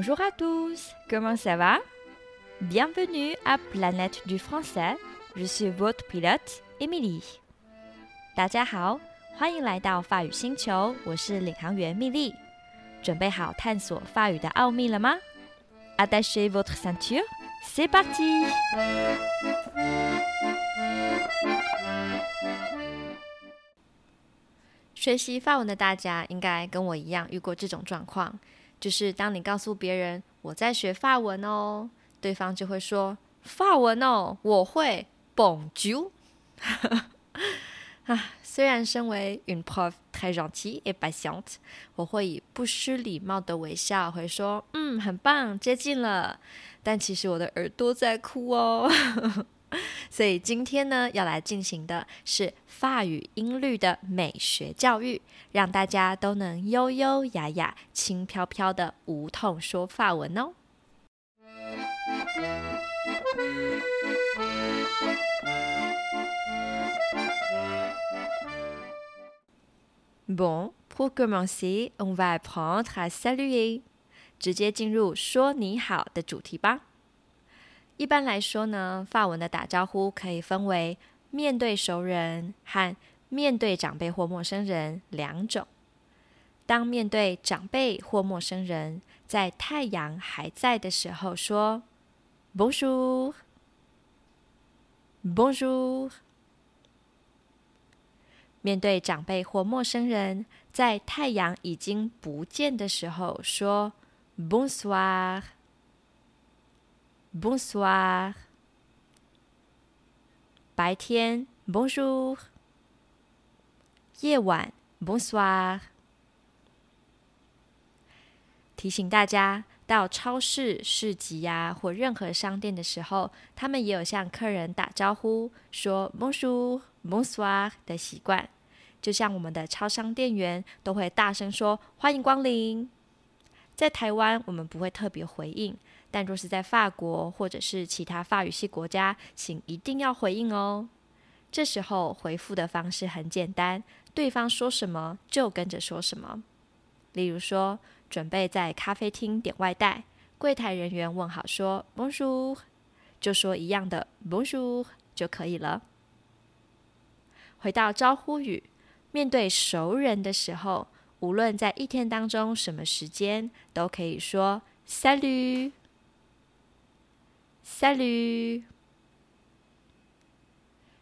Bonjour à tous, comment ça va? Bienvenue à Planète du Français. Je suis votre pilote, Emily. 大家好，欢迎来到法语星球，我是领航员蜜莉。准备好探索法语的奥秘了吗？Attachez votre ceinture, c'est parti! 学习法文的大家应该跟我一样遇过这种状况， 就是当你告诉别人我在学法文哦，对方就会说法文哦，我会 Bonjour。啊，虽然身为 un prof très gentille et patiente，我会以不失礼貌的微笑回说嗯，很棒，接近了，但其实我的耳朵在哭哦。所以今天呢，要来进行的是法语音律的美学教育，让大家都能优优雅雅、轻飘飘的无痛说法文哦。Bon, pour commencer, on va apprendre à saluer。直接进入说你好的主题吧。一般来说呢，法文的打招呼可以分为面对熟人和面对长辈或陌生人两种。当面对长辈或陌生人，在太阳还在的时候说 “Bonjour”，“Bonjour”。面对长辈或陌生人，在太阳已经不见的时候说 “Bonsoir”。Bonsoir，白天 Bonjour，夜晚 Bonsoir。提醒大家，到超市、市集呀或任何商店的时候，他们也有向客人打招呼，说 Bonjour、Bonsoir 的习惯。就像我们的超商店员都会大声说欢迎光临。在台湾，我们不会特别回应。但若是在法国或者是其他法语系国家，请一定要回应哦。这时候回复的方式很简单，对方说什么就跟着说什么。例如说，准备在咖啡厅点外带，柜台人员问好说 “Bonjour”，就说一样的 “Bonjour” 就可以了。回到招呼语，面对熟人的时候，无论在一天当中什么时间，都可以说 “Salut”。Salut，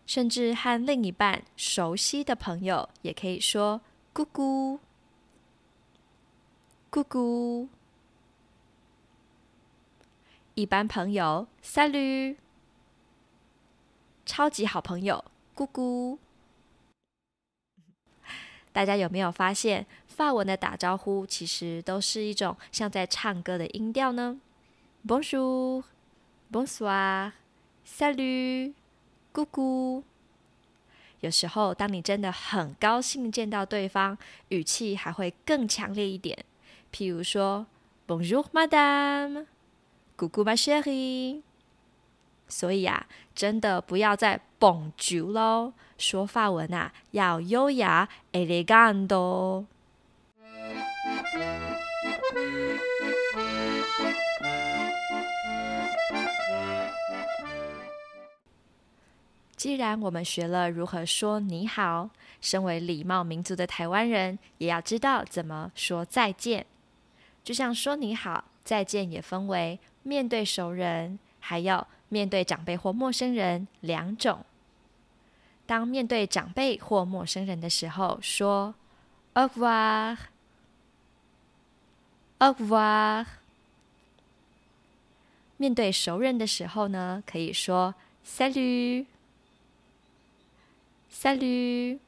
甚至和另一半熟悉的朋友也可以说姑姑”，“姑姑。一般朋友 Salut，超级好朋友姑姑。大家有没有发现，法文的打招呼其实都是一种像在唱歌的音调呢？Bonjour。Bonsoir, salut, 咕咕。有时候，当你真的很高兴见到对方，语气还会更强烈一点。譬如说，Bonjour, madame, 咕咕 ma chérie。所以啊，真的不要再 Bonjour 喽，说法文啊，要优雅，elegant。既然我们学了如何说你好，身为礼貌民族的台湾人，也要知道怎么说再见。就像说你好、再见也分为面对熟人，还有面对长辈或陌生人两种。当面对长辈或陌生人的时候，说 au revoir，au revoir。面对熟人的时候呢，可以说 salut。Salut，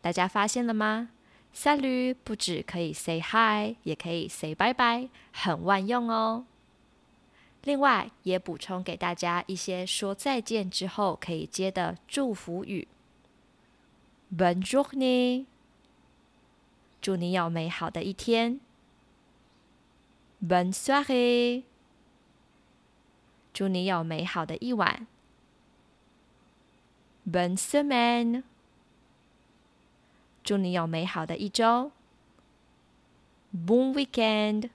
大家发现了吗？Salut 不止可以 say hi，也可以 say bye bye，很万用哦。另外，也补充给大家一些说再见之后可以接的祝福语。：Bonjour，你祝你有美好的一天。；Bonsoir，祝你有美好的一晚。Bonne semaine，祝你有美好的一周。Bon weekend！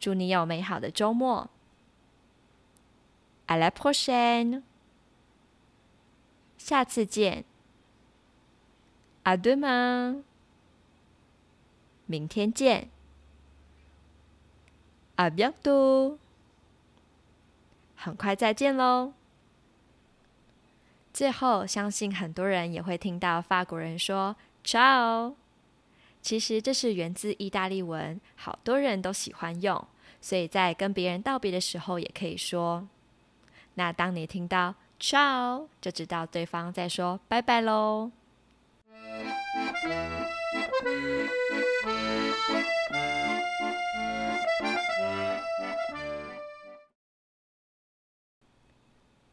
祝你有美好的周末。À la prochaine！下次见。À demain！明天见。À bientôt！很快再见喽。最后，相信很多人也会听到法国人说 “ciao”。其实这是源自意大利文，好多人都喜欢用，所以在跟别人道别的时候也可以说。那当你听到 “ciao”，就知道对方在说拜拜喽。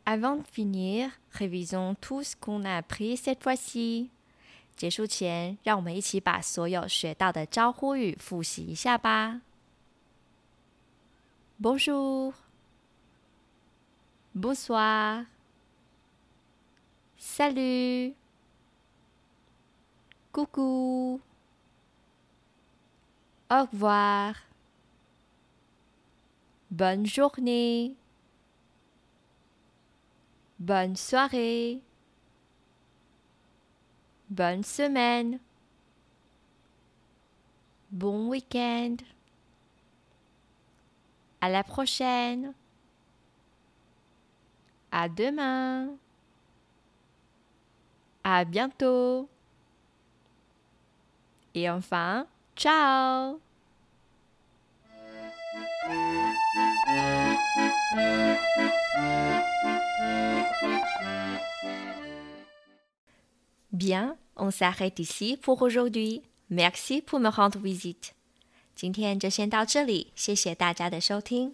Avant de finir, révisons tout ce qu'on a appris cette fois-ci. 结束前，让我们一起把所有学到的招呼语复习一下吧。Bonjour, bonsoir, salut, coucou, au revoir, bonne journée. Bonne soirée. Bonne semaine. Bon week-end. À la prochaine. À demain. À bientôt. Et enfin, ciao Bien, on s'arrête ici pour aujourd'hui. Merci pour me rendre visite. 今天就先到这里，谢谢大家的收听。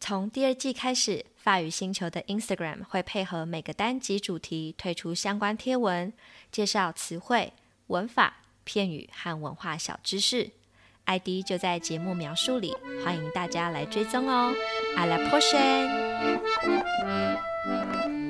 从第二季开始，法语星球的 Instagram 会配合每个单集主题推出相关贴文，介绍词汇、文法、片语和文化小知识。ID 就在节目描述里，欢迎大家来追踪哦。À la prochaine! Thank you.